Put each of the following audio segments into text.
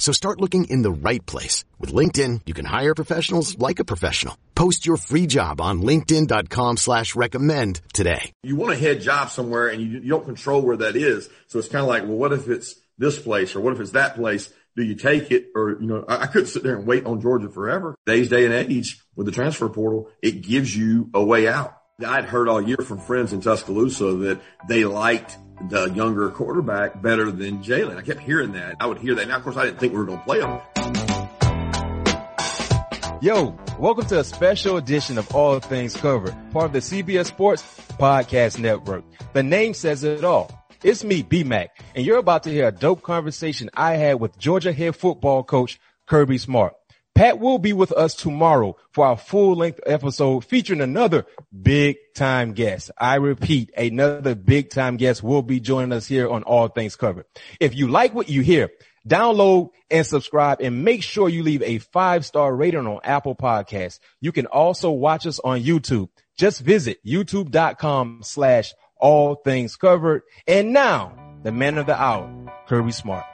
So start looking in the right place. With LinkedIn, you can hire professionals like a professional. Post your free job on linkedin.com slash recommend today. You want a head job somewhere and you, you don't control where that is. So it's kind of like, well, what if it's this place or what if it's that place? Do you take it or, you know, I, I couldn't sit there and wait on Georgia forever. Today's day and age with the transfer portal, it gives you a way out. I'd heard all year from friends in Tuscaloosa that they liked the younger quarterback better than Jalen. I kept hearing that. I would hear that. Now, of course, I didn't think we were going to play him. Yo, welcome to a special edition of All Things Covered, part of the CBS Sports Podcast Network. The name says it all. It's me, B-Mac, and you're about to hear a dope conversation I had with Georgia head football coach Kirby Smart. Pat will be with us tomorrow for our full length episode featuring another big time guest. I repeat, another big time guest will be joining us here on All Things Covered. If you like what you hear, download and subscribe and make sure you leave a five star rating on Apple podcasts. You can also watch us on YouTube. Just visit youtube.com slash all things covered. And now the man of the hour, Kirby Smart.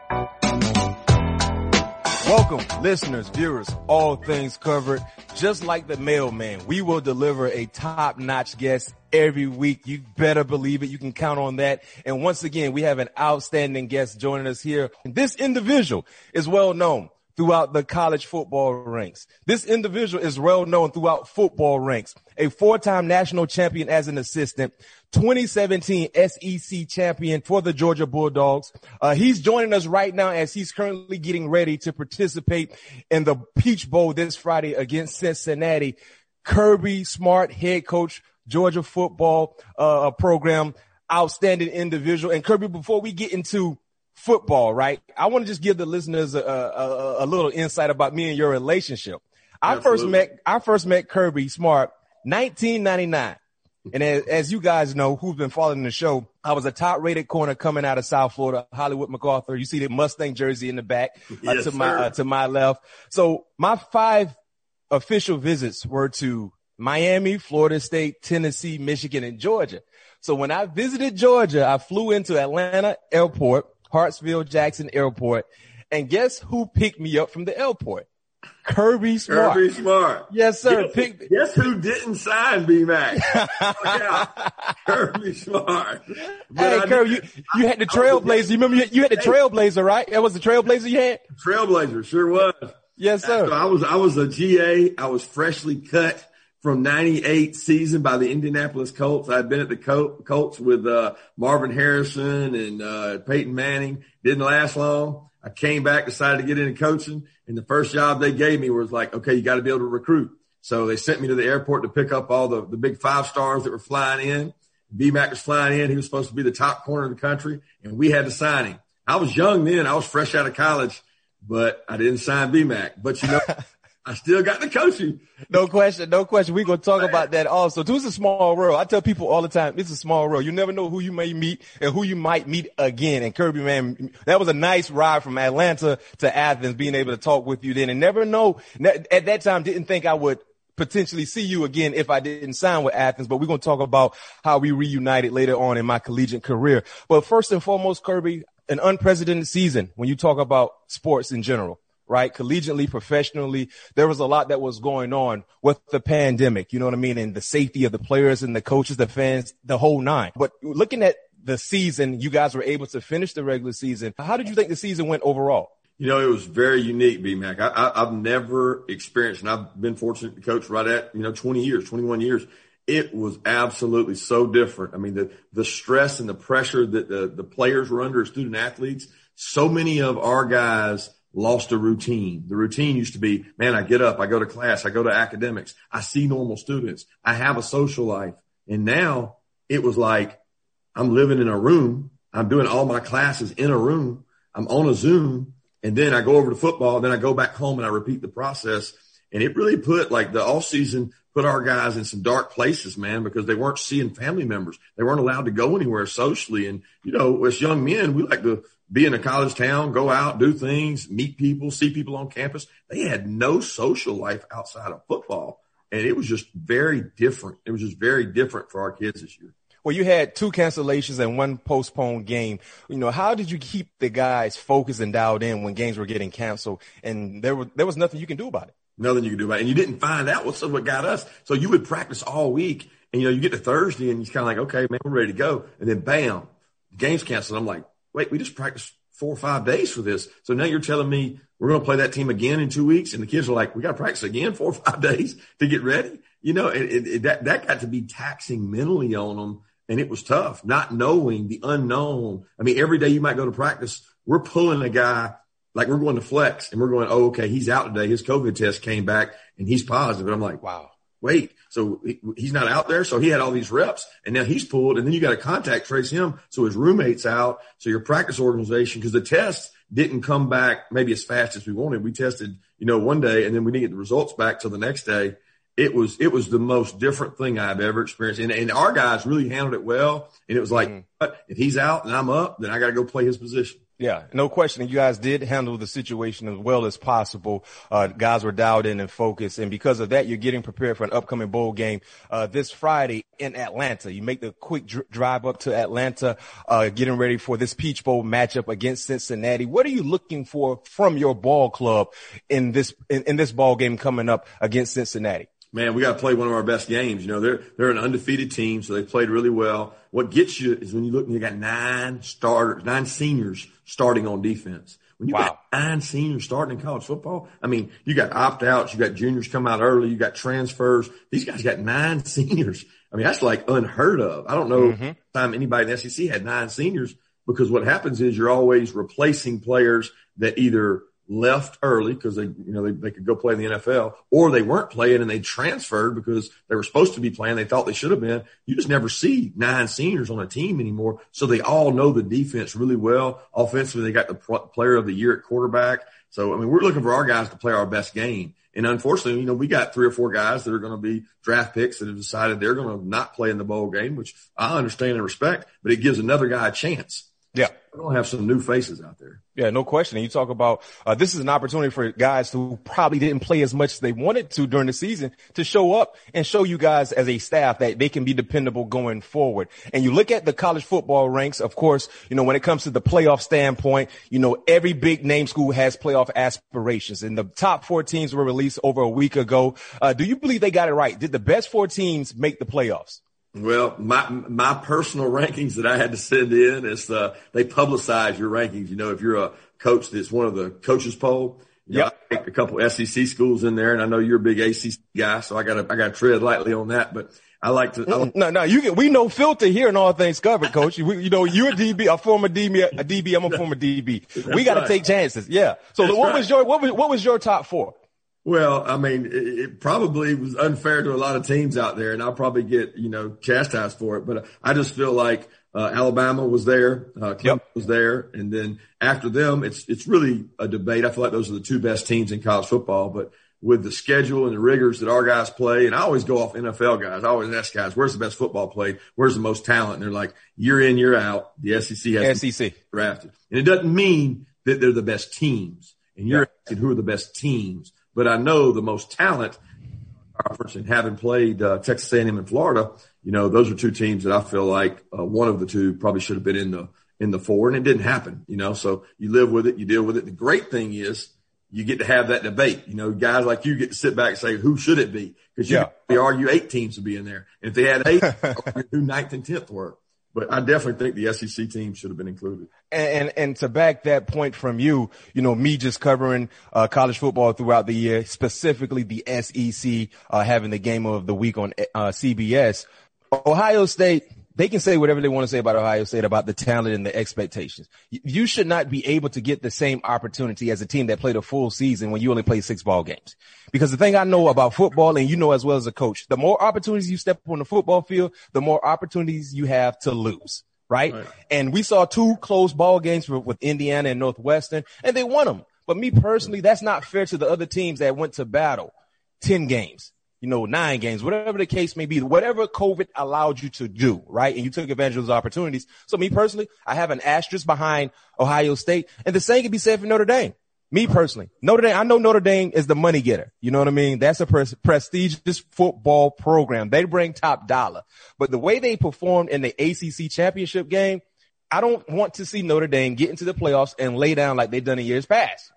Welcome, listeners, viewers, all things covered. Just like the mailman, we will deliver a top notch guest every week. You better believe it. You can count on that. And once again, we have an outstanding guest joining us here. This individual is well known throughout the college football ranks. This individual is well known throughout football ranks, a four-time national champion as an assistant, 2017 SEC champion for the Georgia Bulldogs. Uh, he's joining us right now as he's currently getting ready to participate in the Peach Bowl this Friday against Cincinnati. Kirby Smart, head coach, Georgia football uh, program, outstanding individual. And Kirby, before we get into football, right? I want to just give the listeners a, a, a little insight about me and your relationship. I Absolutely. first met, I first met Kirby Smart 1999. And as, as, you guys know, who've been following the show, I was a top rated corner coming out of South Florida, Hollywood MacArthur. You see the Mustang jersey in the back uh, yes, to my, uh, to my left. So my five official visits were to Miami, Florida State, Tennessee, Michigan, and Georgia. So when I visited Georgia, I flew into Atlanta airport Hartsfield Jackson Airport. And guess who picked me up from the airport? Kirby Smart. Kirby Smart. Yes, sir. Guess, guess who didn't sign B-Mac? yeah, Kirby Smart. But hey, Kirby, you, you had the Trailblazer. You remember you, you had the Trailblazer, right? That was the Trailblazer you had? Trailblazer, sure was. Yes, sir. So I was, I was a GA. I was freshly cut from 98 season by the Indianapolis Colts. I'd been at the Colts with uh, Marvin Harrison and uh, Peyton Manning. Didn't last long. I came back, decided to get into coaching, and the first job they gave me was like, okay, you got to be able to recruit. So they sent me to the airport to pick up all the, the big five stars that were flying in. B-Mac was flying in. He was supposed to be the top corner of the country, and we had to sign him. I was young then. I was fresh out of college, but I didn't sign B-Mac. But you know, I still got the coaching. No question. No question. We're going to talk about that also. Too, it's a small world. I tell people all the time, it's a small world. You never know who you may meet and who you might meet again. And Kirby, man, that was a nice ride from Atlanta to Athens, being able to talk with you then and never know at that time, didn't think I would potentially see you again if I didn't sign with Athens, but we're going to talk about how we reunited later on in my collegiate career. But first and foremost, Kirby, an unprecedented season when you talk about sports in general right? Collegiately, professionally, there was a lot that was going on with the pandemic, you know what I mean? And the safety of the players and the coaches, the fans, the whole nine. But looking at the season, you guys were able to finish the regular season. How did you think the season went overall? You know, it was very unique, B-Mac. I, I, I've never experienced, and I've been fortunate to coach right at, you know, 20 years, 21 years. It was absolutely so different. I mean, the, the stress and the pressure that the, the players were under as student athletes, so many of our guys lost a routine. The routine used to be, man, I get up, I go to class, I go to academics, I see normal students, I have a social life. And now it was like, I'm living in a room. I'm doing all my classes in a room. I'm on a Zoom and then I go over to football. Then I go back home and I repeat the process. And it really put like the off season put our guys in some dark places, man, because they weren't seeing family members. They weren't allowed to go anywhere socially. And, you know, as young men, we like to be in a college town, go out, do things, meet people, see people on campus. They had no social life outside of football. And it was just very different. It was just very different for our kids this year. Well, you had two cancellations and one postponed game. You know, how did you keep the guys focused and dialed in when games were getting canceled and there was, there was nothing you can do about it? Nothing you can do about it. And you didn't find out what's what got us. So you would practice all week and, you know, you get to Thursday and you're kind of like, okay, man, we're ready to go. And then bam, the game's canceled. I'm like, wait, we just practiced four or five days for this. So now you're telling me we're going to play that team again in two weeks. And the kids are like, we got to practice again four or five days to get ready. You know, it, it, it, that, that got to be taxing mentally on them and it was tough not knowing the unknown. I mean, every day you might go to practice, we're pulling a guy like we're going to flex and we're going, oh, okay, he's out today. His COVID test came back and he's positive. And I'm like, wow, wait. So he's not out there. So he had all these reps and now he's pulled and then you got to contact trace him. So his roommate's out. So your practice organization, because the test didn't come back maybe as fast as we wanted. We tested, you know, one day and then we didn't get the results back till the next day it was it was the most different thing I've ever experienced. And, and our guys really handled it well. And it was like, mm-hmm. if he's out and I'm up, then I got to go play his position. Yeah, no question. You guys did handle the situation as well as possible. Uh, guys were dialed in and focused. And because of that, you're getting prepared for an upcoming bowl game, uh, this Friday in Atlanta. You make the quick dr- drive up to Atlanta, uh, getting ready for this Peach Bowl matchup against Cincinnati. What are you looking for from your ball club in this, in, in this ball game coming up against Cincinnati? Man, we got to play one of our best games. You know, they're they're an undefeated team, so they played really well. What gets you is when you look and you got nine starters, nine seniors starting on defense. When you wow. got nine seniors starting in college football, I mean, you got opt outs, you got juniors come out early, you got transfers. These guys got nine seniors. I mean, that's like unheard of. I don't know mm-hmm. time anybody in the SEC had nine seniors because what happens is you're always replacing players that either left early because they, you know, they, they could go play in the NFL or they weren't playing and they transferred because they were supposed to be playing. They thought they should have been. You just never see nine seniors on a team anymore. So they all know the defense really well. Offensively, they got the player of the year at quarterback. So, I mean, we're looking for our guys to play our best game. And unfortunately, you know, we got three or four guys that are going to be draft picks that have decided they're going to not play in the bowl game, which I understand and respect, but it gives another guy a chance. Yeah. We're going to have some new faces out there. Yeah, no question. And you talk about, uh, this is an opportunity for guys who probably didn't play as much as they wanted to during the season to show up and show you guys as a staff that they can be dependable going forward. And you look at the college football ranks, of course, you know, when it comes to the playoff standpoint, you know, every big name school has playoff aspirations and the top four teams were released over a week ago. Uh, do you believe they got it right? Did the best four teams make the playoffs? Well, my my personal rankings that I had to send in is uh, they publicize your rankings. You know, if you're a coach that's one of the coaches poll, yeah, a couple SEC schools in there, and I know you're a big ACC guy, so I got to I got to tread lightly on that. But I like to. I no, no, you get we know filter here and all things covered, coach. We, you know, you're a DB, a former DB, a DB. I'm a former DB. we got to right. take chances. Yeah. So That's what right. was your what was what was your top four? Well, I mean, it, it, probably was unfair to a lot of teams out there, and I'll probably get you know chastised for it. But I just feel like uh, Alabama was there, uh, Clemson yep. was there, and then after them, it's it's really a debate. I feel like those are the two best teams in college football, but with the schedule and the rigors that our guys play, and I always go off NFL guys. I always ask guys, "Where's the best football played? Where's the most talent?" And they're like, "Year in, year out, the SEC has SEC drafted." And it doesn't mean that they're the best teams. And you're asking who are the best teams but I know the most talent conference and having played uh, Texas A&M in Florida, you know, those are two teams that I feel like uh, one of the two probably should have been in the in the four, and it didn't happen. You know, so you live with it, you deal with it. The great thing is you get to have that debate. You know, guys like you get to sit back and say, who should it be? Because you yeah. argue eight teams would be in there. And if they had eight, who ninth and tenth were but I definitely think the SEC team should have been included. And, and, and to back that point from you, you know, me just covering uh, college football throughout the year, specifically the SEC, uh, having the game of the week on uh, CBS. Ohio State they can say whatever they want to say about Ohio State about the talent and the expectations. You should not be able to get the same opportunity as a team that played a full season when you only play six ball games. Because the thing I know about football and you know as well as a coach, the more opportunities you step on the football field, the more opportunities you have to lose. Right? right. And we saw two close ball games with Indiana and Northwestern and they won them. But me personally, that's not fair to the other teams that went to battle 10 games. You know, nine games, whatever the case may be, whatever COVID allowed you to do, right? And you took advantage of those opportunities. So me personally, I have an asterisk behind Ohio State and the same can be said for Notre Dame. Me personally, Notre Dame, I know Notre Dame is the money getter. You know what I mean? That's a pres- prestigious football program. They bring top dollar, but the way they performed in the ACC championship game, I don't want to see Notre Dame get into the playoffs and lay down like they've done in years past.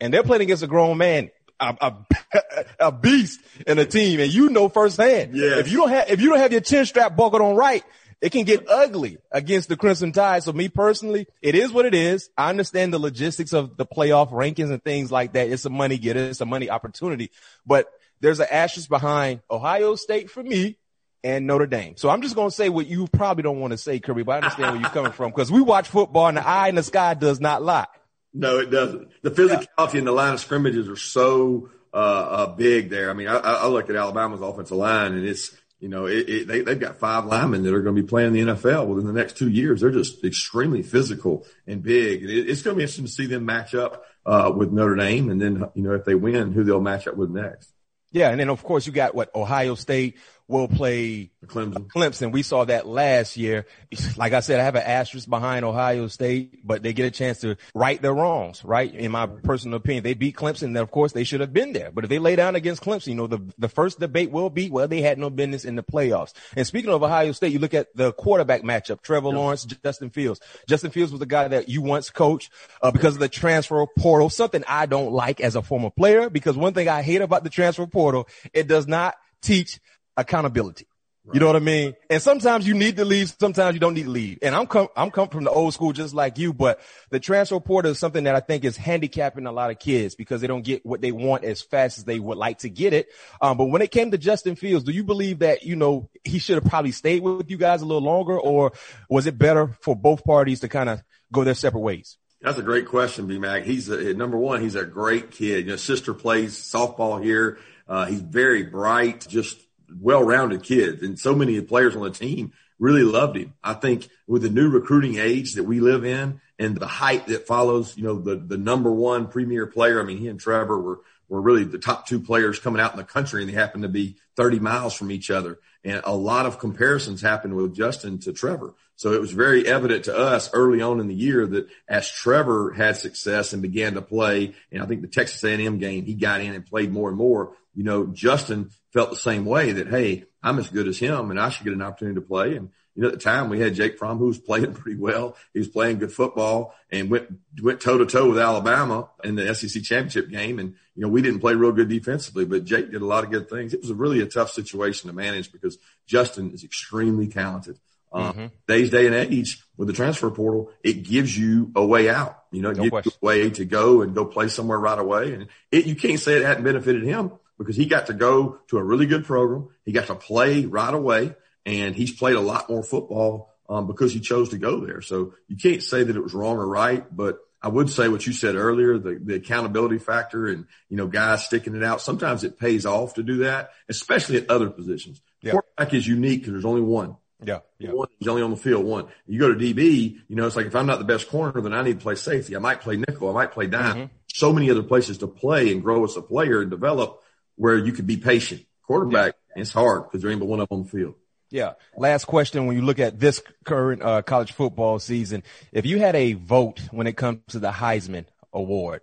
And they're playing against a grown man, a, a, a beast in a team. And you know firsthand, Yes. if you don't have, if you don't have your chin strap buckled on right, it can get ugly against the Crimson Tide. So me personally, it is what it is. I understand the logistics of the playoff rankings and things like that. It's a money getter. It's a money opportunity, but there's an ashes behind Ohio State for me and Notre Dame. So I'm just going to say what you probably don't want to say, Kirby, but I understand where you're coming from because we watch football and the eye in the sky does not lie. No, it doesn't. The physicality in the line of scrimmages are so uh, uh, big there. I mean, I, I I look at Alabama's offensive line, and it's you know it, it, they they've got five linemen that are going to be playing in the NFL within the next two years. They're just extremely physical and big. It, it's going to be interesting to see them match up uh, with Notre Dame, and then you know if they win, who they'll match up with next. Yeah. And then of course you got what Ohio State will play Clemson. Clemson. We saw that last year. Like I said, I have an asterisk behind Ohio State, but they get a chance to right their wrongs, right? In my personal opinion, they beat Clemson. Then of course they should have been there. But if they lay down against Clemson, you know, the, the first debate will be, well, they had no business in the playoffs. And speaking of Ohio State, you look at the quarterback matchup, Trevor Lawrence, Justin Fields. Justin Fields was the guy that you once coached, uh, because of the transfer portal, something I don't like as a former player, because one thing I hate about the transfer portal, it does not teach accountability. You know what I mean? And sometimes you need to leave, sometimes you don't need to leave. And I'm come, I'm come from the old school just like you, but the transfer portal is something that I think is handicapping a lot of kids because they don't get what they want as fast as they would like to get it. Um, but when it came to Justin Fields, do you believe that, you know, he should have probably stayed with you guys a little longer or was it better for both parties to kind of go their separate ways? That's a great question, B Mac. He's a, number one. He's a great kid. You know, sister plays softball here. Uh, he's very bright, just well-rounded kid, and so many players on the team really loved him. I think with the new recruiting age that we live in and the hype that follows, you know, the the number one premier player. I mean, he and Trevor were were really the top two players coming out in the country, and they happened to be 30 miles from each other. And a lot of comparisons happened with Justin to Trevor. So it was very evident to us early on in the year that as Trevor had success and began to play, and I think the Texas A&M game, he got in and played more and more. You know, Justin felt the same way that, hey, I'm as good as him and I should get an opportunity to play. And, you know, at the time we had Jake Fromm who was playing pretty well. He was playing good football and went, went toe to toe with Alabama in the SEC championship game. And, you know, we didn't play real good defensively, but Jake did a lot of good things. It was a really a tough situation to manage because Justin is extremely talented. Um, Today's day and age with the transfer portal, it gives you a way out. You know, it No gives question. you a way to go and go play somewhere right away. And it, you can't say it hadn't benefited him because he got to go to a really good program. He got to play right away and he's played a lot more football um, because he chose to go there. So you can't say that it was wrong or right, but I would say what you said earlier, the, the accountability factor and, you know, guys sticking it out. Sometimes it pays off to do that, especially at other positions. Yeah. Quarterback is unique because there's only one. Yeah. Yeah. One, he's only on the field one. You go to DB, you know, it's like if I'm not the best corner, then I need to play safety. I might play nickel. I might play dime. So many other places to play and grow as a player and develop where you could be patient. Quarterback, it's hard because there ain't but one up on the field. Yeah. Last question. When you look at this current uh, college football season, if you had a vote when it comes to the Heisman Award,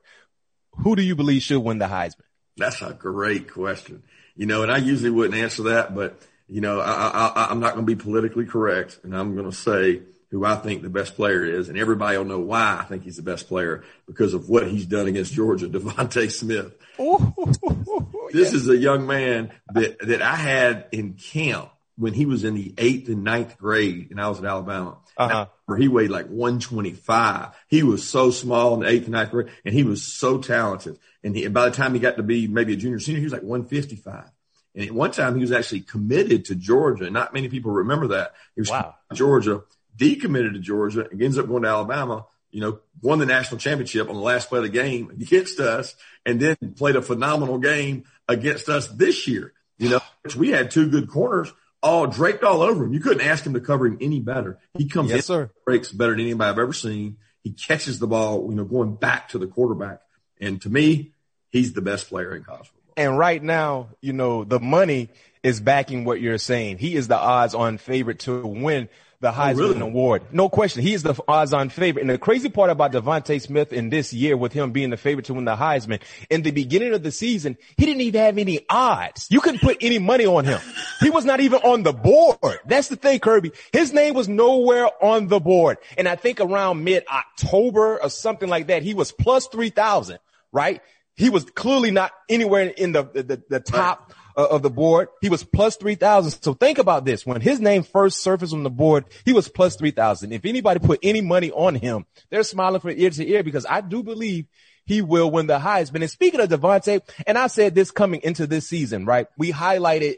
who do you believe should win the Heisman? That's a great question. You know, and I usually wouldn't answer that, but you know, I, I, I, I'm not going to be politically correct, and I'm going to say who I think the best player is, and everybody will know why I think he's the best player because of what he's done against Georgia, DeVonta Smith. This is a young man that that I had in camp when he was in the eighth and ninth grade, and I was at Alabama. Uh-huh. Where he weighed like 125. He was so small in the eighth and ninth grade, and he was so talented. And, he, and by the time he got to be maybe a junior senior, he was like 155. And at one time, he was actually committed to Georgia. And not many people remember that. He was Wow. Georgia, decommitted to Georgia, and ends up going to Alabama. You know, won the national championship on the last play of the game against us, and then played a phenomenal game against us this year. You know, we had two good corners, all draped all over him. You couldn't ask him to cover him any better. He comes Yes, in, sir. breaks better than anybody I've ever seen. He catches the ball, you know, going back to the quarterback. And to me, he's the best player in college football. And right now, you know, the money is backing what you're saying. He is the odds on favorite to win the Heisman oh, really? Award. No question. He is the odds on favorite. And the crazy part about DeVonta Smith in this year with him being the favorite to win the Heisman, in the beginning of the season, he didn't even have any odds. You couldn't put any money on him. He was not even on the board. That's the thing, Kirby. His name was nowhere on the board. And I think around mid October or something like that, he was plus 3000, right? He was clearly not anywhere in the, the, the top of the board. He was plus 3000. So think about this. When his name first surfaced on the board, he was plus 3000. If anybody put any money on him, they're smiling from ear to ear because I do believe he will win the Heisman. And speaking of DeVonta, and I said this coming into this season, right? We highlighted,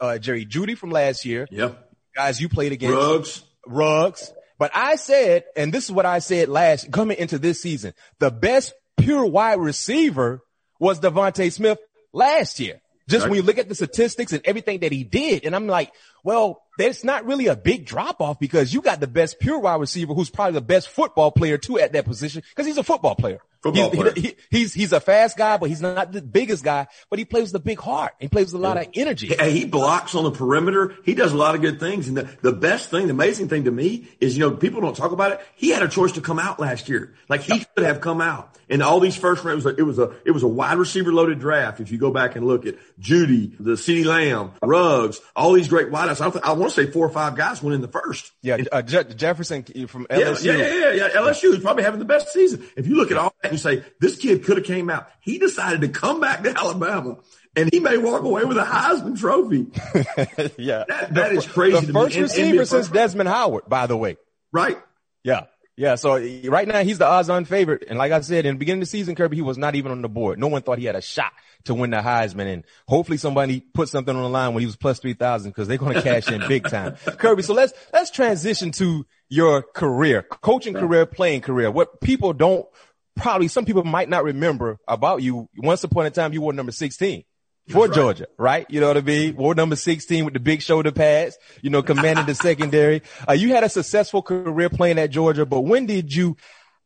uh, Jerry Jeudy from last year. Yep. Guys you played against. Ruggs. Ruggs. But I said, and this is what I said last, coming into this season, the best pure wide receiver was DeVonta Smith last year. Just when you look at the statistics and everything that he did, and I'm like, well, there's not really a big drop off because you got the best pure wide receiver who's probably the best football player too at that position because he's a football player. Football he's, player. He, he, he's, he's a fast guy, but he's not the biggest guy, but he plays with a big heart. He plays with a lot of energy. Hey, he blocks on the perimeter. He does a lot of good things. And the, the best thing, the amazing thing to me is, you know, people don't talk about it. He had a choice to come out last year. Like he should have come out. And all these first rounds, it was a, it was a wide receiver loaded draft. If you go back and look at Jeudy, the CeeDee Lamb, Ruggs, all these great I, I want to say four or five guys went in the first. Yeah. Uh, Je- Jefferson from LSU. Yeah, yeah, yeah, yeah. LSU is probably having the best season. If you look at all that and you say, this kid could have came out, he decided to come back to Alabama and he may walk away with a Heisman trophy. yeah. That, that the, is crazy. The first receiver since Desmond Howard, by the way. Right. Yeah. Yeah, so right now he's the odds-on favorite, and like I said in the beginning of the season, Kirby, he was not even on the board. No one thought he had a shot to win the Heisman, and hopefully somebody put something on the line when he was plus three thousand because they're going to cash in big time. Kirby, so let's let's transition to your career, coaching career, playing career. What people don't probably some people might not remember about you. Once upon a time, you were number sixteen for right. Georgia, right? You know what I mean? Ward number 16 with the big shoulder pads, you know, commanding the secondary. Uh, you had a successful career playing at Georgia, but when did you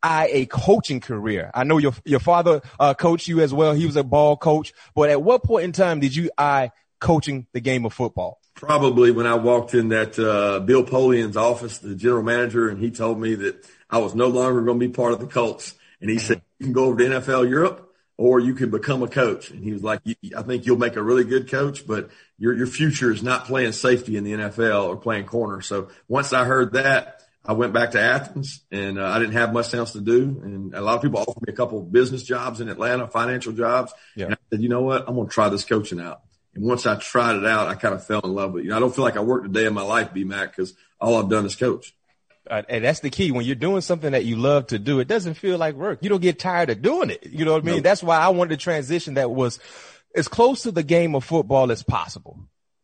eye a coaching career? I know your, your father, uh, coached you as well. He was a ball coach, but at what point in time did you eye coaching the game of football? Probably when I walked in that, uh, Bill Polian's office, the general manager, and he told me that I was no longer going to be part of the Colts. And he mm-hmm. said, you can go over to NFL Europe or you could become a coach. And he was like, I think you'll make a really good coach, but your, your future is not playing safety in the NFL or playing corner. So once I heard that, I went back to Athens and uh, I didn't have much else to do. And a lot of people offered me a couple of business jobs in Atlanta, financial jobs. Yeah. And I said, you know what? I'm going to try this coaching out. And once I tried it out, I kind of fell in love with it. You know, I don't feel like I worked a day in my life, B Mac, because all I've done is coach. Uh, and that's the key. When you're doing something that you love to do, it doesn't feel like work. You don't get tired of doing it. You know what I mean? That's why I wanted a transition that was as close to the game of football as possible.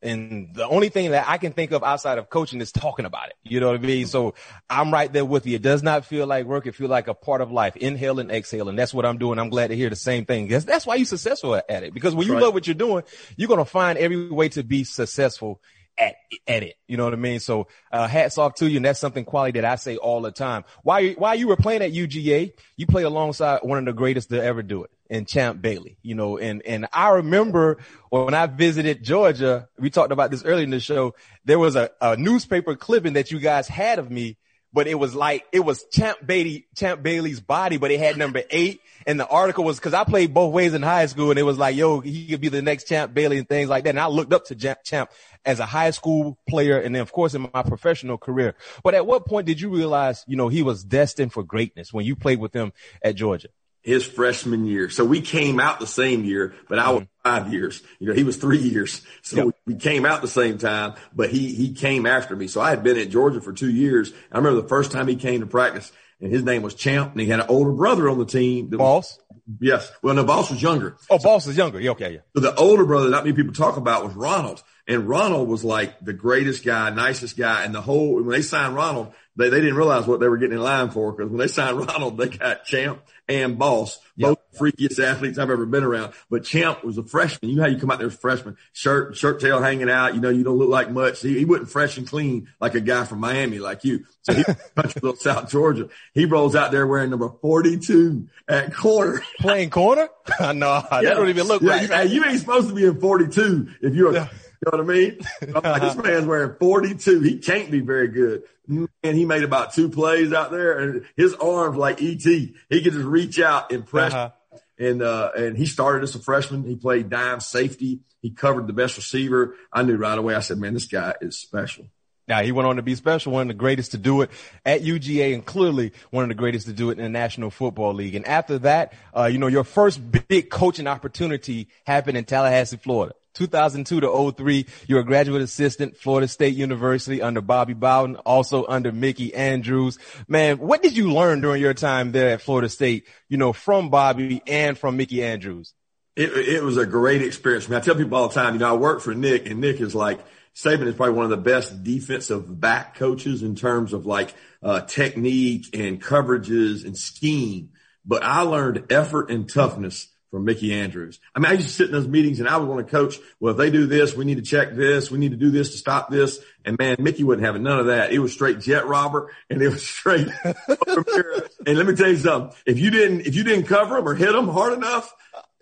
And the only thing that I can think of outside of coaching is talking about it. You know what I mean? So I'm right there with you. It does not feel like work. It feels like a part of life. Inhale and exhale. And that's what I'm doing. I'm glad to hear the same thing. That's, that's why you're successful at it. Because when you right. love what you're doing, you're going to find every way to be successful at, at it. You know what I mean? So, uh, hats off to you. And that's something quality that I say all the time. While, while you were playing at UGA, you play alongside one of the greatest to ever do it and Champ Bailey, you know, and, and I remember when I visited Georgia, we talked about this earlier in the show, there was a, a newspaper clipping that you guys had of me but it was like it was Champ Bailey, Champ Bailey's body, but it had number eight. And the article was because I played both ways in high school, and it was like, yo, he could be the next Champ Bailey and things like that. And I looked up to Champ as a high school player, and then of course in my professional career. But at what point did you realize, you know, he was destined for greatness when you played with him at Georgia? His freshman year. So we came out the same year, but I was mm-hmm. five years. You know, he was three years. So yep. we came out the same time, but he, he came after me. So I had been at Georgia for two years. I remember the first time he came to practice and his name was Champ and he had an older brother on the team. Boss? Was, yes. Well, no, Boss was younger. Oh, so, Boss is younger. Yeah, okay. Yeah. So the older brother, not many people talk about was Ronald. And Ronald was like the greatest guy, nicest guy. And the whole, when they signed Ronald, they, they didn't realize what they were getting in line for because when they signed Ronald, they got Champ and Boss, both yep. freakiest athletes I've ever been around. But Champ was a freshman. You know how you come out there as a freshman, shirt, shirt tail hanging out. You know, you don't look like much. He, he wasn't fresh and clean like a guy from Miami like you. So he country little South Georgia. He rolls out there wearing number 42 at corner. Playing corner? no, yeah. that don't even look yeah, right. You, you ain't supposed to be in 42 if you're a, yeah. You know what I mean? I'm like, this man's wearing 42. He can't be very good. And he made about two plays out there and his arms like ET. He could just reach out and press. Uh-huh. And, uh, and he started as a freshman. He played dime safety. He covered the best receiver. I knew right away. I said, man, this guy is special. Now he went on to be special, one of the greatest to do it at UGA and clearly one of the greatest to do it in the National Football League. And after that, uh, you know, your first big coaching opportunity happened in Tallahassee, Florida. 2002 to 03, you're a graduate assistant, Florida State University under Bobby Bowden, also under Mickey Andrews. Man, what did you learn during your time there at Florida State, you know, from Bobby and from Mickey Andrews? It, it was a great experience. I, mean, I tell people all the time, you know, I work for Nick and Nick is like, Saban is probably one of the best defensive back coaches in terms of like, uh, technique and coverages and scheme. But I learned effort and toughness from Mickey Andrews. I mean, I used to sit in those meetings and I would want to coach. Well, if they do this, we need to check this. We need to do this to stop this. And man, Mickey wouldn't have none of that. It was straight jet robber and it was straight. and let me tell you something. If you didn't, if you didn't cover them or hit them hard enough,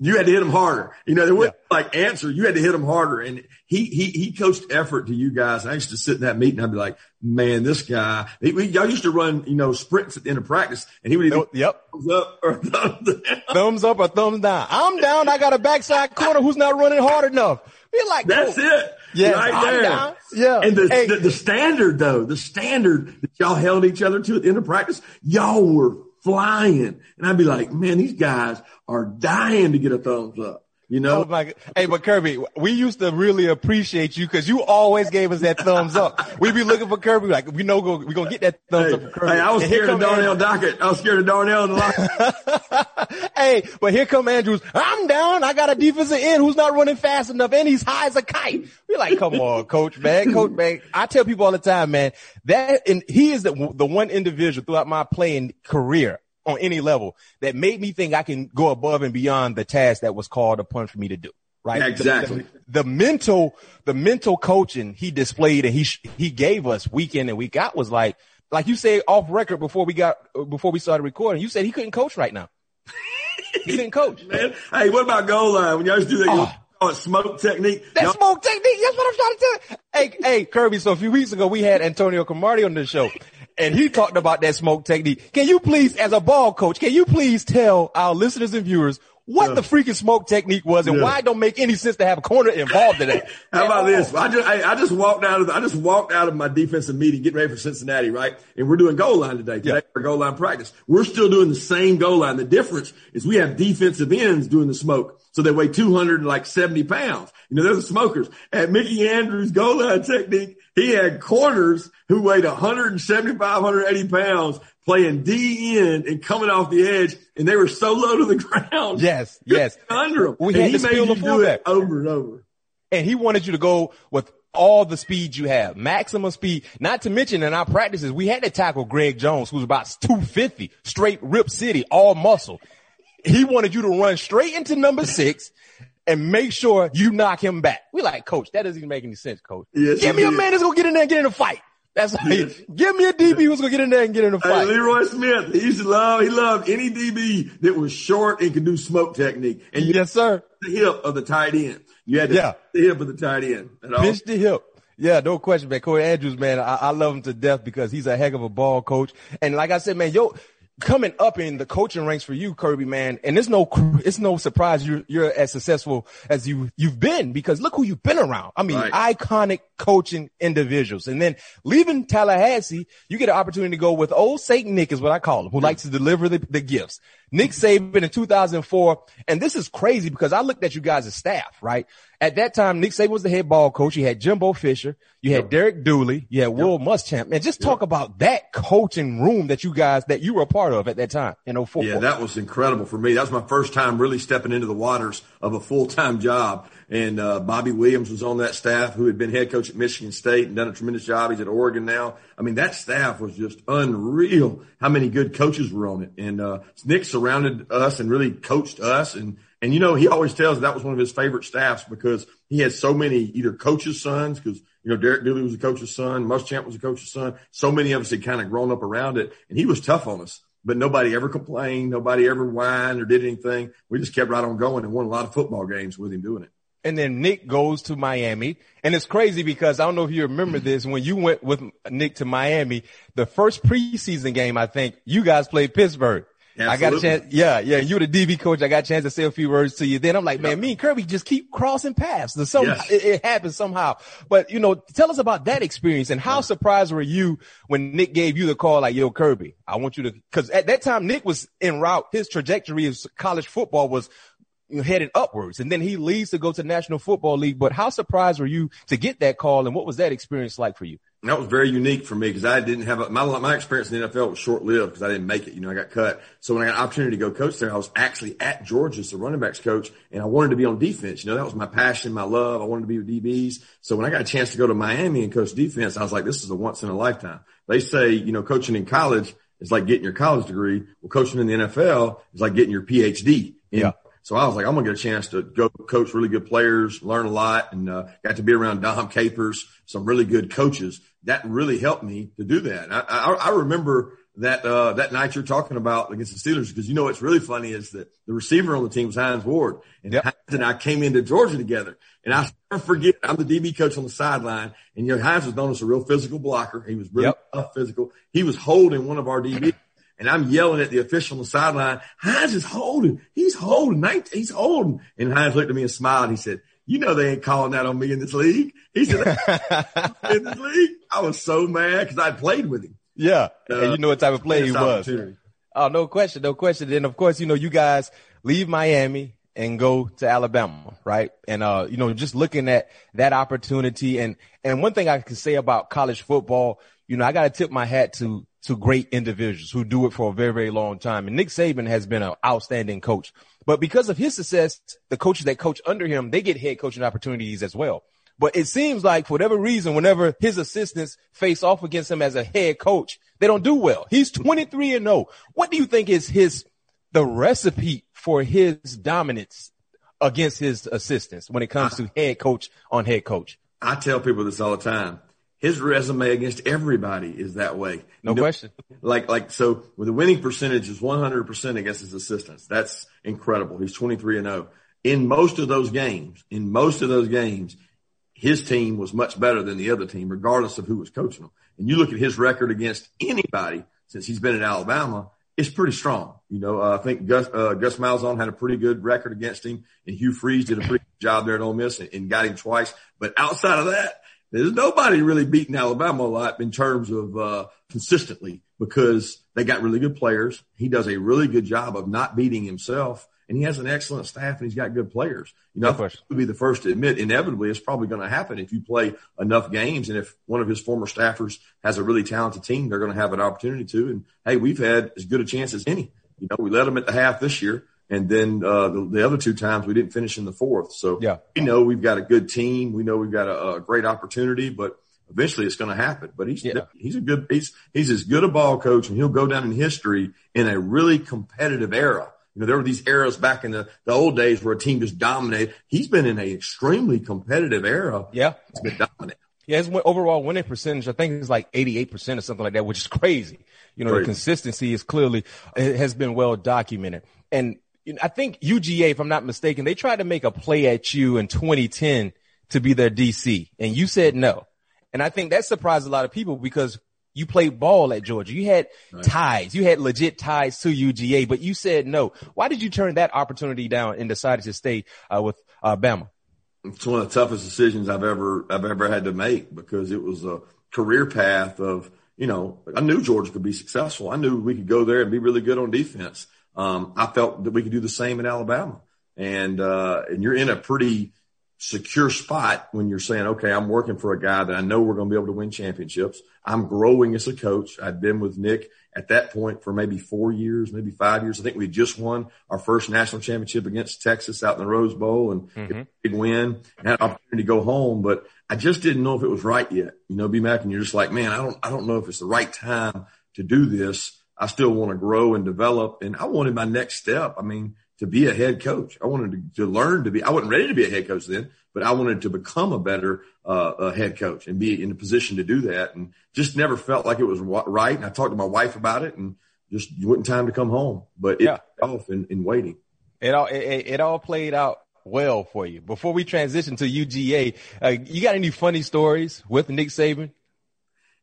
you had to hit them harder. You know, they wouldn't yeah. like answer. You had to hit them harder. And he, he, he coached effort to you guys. I used to sit in that meeting. I'd be like, man, this guy, he, we, y'all used to run, you know, sprints at the end of practice and he would either yep. thumbs up or thumbs down. Thumbs up or thumbs down. I'm down. I got a backside corner who's not running hard enough. Be like, that's oh. it. Yeah. Right I'm there. Down. Yeah. And the, hey. the, the standard though, the standard that y'all held each other to at the end of practice, y'all were flying. And I'd be like, man, these guys are dying to get a thumbs up. You know, oh my, hey, but Kirby, we used to really appreciate you because you always gave us that thumbs up. We'd be looking for Kirby, like we know we're gonna get that thumbs hey, up Kirby. Hey, I was scared of Darnell Dockett. I was scared of Darnell in the hey, but here come Andrews. I'm down. I got a defensive end who's not running fast enough, and he's high as a kite. We're like, come on, coach, man, coach, man. I tell people all the time, man, that and he is the the one individual throughout my playing career on any level that made me think I can go above and beyond the task that was called upon for me to do. Right. Exactly. The, the, mental, the mental coaching he displayed and he, he gave us week in and week out was like, like you say off record before we got, before we started recording, you said he couldn't coach right now. he didn't coach. Man, hey, what about goal line? When y'all used to do that, oh. smoke technique. That smoke technique. That's what I'm trying to tell you. Hey, hey, Kirby. So a few weeks ago, we had Antonio Cromartie on the show and he talked about that smoke technique. Can you please, as a ball coach, can you please tell our listeners and viewers what yeah. the freaking smoke technique was and yeah. why it don't make any sense to have a corner involved in that. How about this? I just, I, I, just walked out of, I just walked out of my defensive meeting, getting ready for Cincinnati, right? And we're doing goal line today, today yeah. for goal line practice. We're still doing the same goal line. The difference is we have defensive ends doing the smoke. So they weigh 270 pounds. You know, they're the smokers. At Mickey Andrews goal line technique, he had corners who weighed 175, 180 pounds playing D end and coming off the edge, and they were so low to the ground. Yes, yes. Under them. We and had to made the fullback over and over. And he wanted you to go with all the speed you have, maximum speed. Not to mention in our practices, we had to tackle Greg Jones, who's about 250, straight rip city, all muscle. He wanted you to run straight into number six and make sure you knock him back. We like, coach, that doesn't even make any sense, coach. Yes, Give me a man that's going to get in there and get in a fight. That's like, yes. give me a DB who's gonna get in there and get in a fight. Hey, Leroy Smith, he used to love, he loved any DB that was short and could do smoke technique. And yes, sir. The hip of the tight end. You had to yeah. the hip of the tight end. Pinch the hip. Yeah, no question, man. Corey Andrews, man, I, I, love him to death because he's a heck of a ball coach. And like I said, man, yo, coming up in the coaching ranks for you, Kirby, man, and it's no, it's no surprise you're, you're as successful as you, you've been because look who you've been around. I mean, right. iconic coaching individuals. And then leaving Tallahassee, you get an opportunity to go with old Saint Nick is what I call him, who hmm. likes to deliver the, the gifts. Nick Saban in 2004. And this is crazy because I looked at you guys as staff, right? At that time, Nick Saban was the head ball coach. You had Jimbo Fisher. You had yep. Derek Dooley. You had yep. Will Muschamp. Man, just talk yep. about that coaching room that you guys, that you were a part of at that time in 04. Yeah, that was incredible for me. That was my first time really stepping into the waters of a full-time job. And, uh, Bobby Williams was on that staff who had been head coach at Michigan State and done a tremendous job. He's at Oregon now. I mean, that staff was just unreal how many good coaches were on it. And, uh, Nick surrounded us and really coached us. And, and you know, he always tells that was one of his favorite staffs because he had so many either coaches' sons because, you know, Derek Dooley was a coach's son. Muschamp was a coach's son. So many of us had kind of grown up around it and he was tough on us but nobody ever complained. Nobody ever whined or did anything. We just kept right on going and won a lot of football games with him doing it. And then Nick goes to Miami. And it's crazy because I don't know if you remember mm-hmm. this. When you went with Nick to Miami, the first preseason game, I think you guys played Pittsburgh. Absolutely. I got a chance. Yeah. Yeah. You were the DB coach. I got a chance to say a few words to you. Then I'm like, man, me and Kirby just keep crossing paths. Some, yes. it, it, happens somehow. But you know, tell us about that experience and how yeah. surprised were you when Nick gave you the call like, yo, Kirby, I want you to, cause at that time, Nick was en route. His trajectory of college football was headed upwards. And then he leaves to go to National Football League. But how surprised were you to get that call? And what was that experience like for you? That was very unique for me because I didn't have a, my, my experience in the NFL was short lived because I didn't make it. You know, I got cut. So when I got an opportunity to go coach there, I was actually at Georgia as the running backs coach and I wanted to be on defense. You know, that was my passion, my love. I wanted to be with DBs. So when I got a chance to go to Miami and coach defense, I was like, this is a once in a lifetime. They say, you know, coaching in college is like getting your college degree. Well, coaching in the NFL is like getting your PhD. yeah. So I was like, I'm gonna get a chance to go coach really good players, learn a lot, and uh, got to be around Dom Capers, some really good coaches. That really helped me to do that. I, I, I remember that uh, that night you're talking about against the Steelers because you know what's really funny is that the receiver on the team was Hines Ward, and yep. Hines and I came into Georgia together, and I never forget. I'm the DB coach on the sideline, and you know Hines was known as a real physical blocker. He was really yep. tough physical. He was holding one of our DBs and I'm yelling at the official on the sideline. Hines is holding. He's holding. He's holding. And Hines looked at me and smiled. And he said, you know, they ain't calling that on me in this league. He said, in this league, I was so mad because I played with him. Yeah. Uh, and you know what type of player he was. Oh, no question. No question. Then of course, you know, you guys leave Miami and go to Alabama, right? And, uh, you know, just looking at that opportunity and, and one thing I can say about college football, you know, I got to tip my hat to to great individuals who do it for a very, very long time. And Nick Saban has been an outstanding coach. But because of his success, the coaches that coach under him, they get head coaching opportunities as well. But it seems like for whatever reason, whenever his assistants face off against him as a head coach, they don't do well. He's 23 and 0. What do you think is his, the recipe for his dominance against his assistants when it comes to head coach on head coach? I tell people this all the time his resume against everybody is that way. No, question. Like, like, so with the winning percentage is 100% against his assistants. That's incredible. He's 23 and 0. In most of those games, in most of those games, his team was much better than the other team, regardless of who was coaching them. And you look at his record against anybody since he's been at Alabama, it's pretty strong. You know, uh, I think Gus, uh, Gus Malzahn had a pretty good record against him and Hugh Freeze did a pretty good job there at Ole Miss and, and got him twice. But outside of that, there's nobody really beating Alabama a lot in terms of uh, consistently because they got really good players. He does a really good job of not beating himself, and he has an excellent staff and he's got good players. You know, I would be the first to admit inevitably it's probably going to happen if you play enough games, and if one of his former staffers has a really talented team, they're going to have an opportunity to. And hey, we've had as good a chance as any. You know, we led them at the half this year. And then uh, the, the, other two times we didn't finish in the fourth. So yeah. we know we've got a good team. We know we've got a, a great opportunity, but eventually it's going to happen. But he's yeah. he's a good he's he's as good a ball coach, and he'll go down in history in a really competitive era. You know, there were these eras back in the, the old days where a team just dominated. He's been in an extremely competitive era. Yeah, it's been dominant. Yeah, his overall winning percentage, I think, is like 88% or something like that, which is crazy. You know, crazy. the consistency is clearly, it has been well documented. And I think UGA, if I'm not mistaken, they tried to make a play at you in 2010 to be their DC and you said no. And I think that surprised a lot of people because you played ball at Georgia. You had right. ties. You had legit ties to UGA, but you said no. Why did you turn that opportunity down and decided to stay uh, with uh, Bama? It's one of the toughest decisions I've ever I've ever had to make because it was a career path of you know I knew Georgia could be successful. I knew we could go there and be really good on defense. Um, I felt that we could do the same in Alabama. And, uh, and you're in a pretty secure spot when you're saying, okay, I'm working for a guy that I know we're going to be able to win championships. I'm growing as a coach. I'd been with Nick at that point for maybe four years, maybe five years. I think we just won our first national championship against Texas out in the Rose Bowl and mm-hmm. big win and had an opportunity to go home, but I just didn't know if it was right yet. You know, B Mac, and you're just like, man, I don't, I don't know if it's the right time to do this. I still want to grow and develop and I wanted my next step. I mean, to be a head coach. I wanted to, to, learn to be, I wasn't ready to be a head coach then, but I wanted to become a better, uh, a head coach and be in a position to do that. And just never felt like it was right. And I talked to my wife about it and just wasn't time to come home, but it yeah. off in, in waiting. It all, it, it all played out well for you. Before we transition to UGA, uh, you got any funny stories with Nick Saban?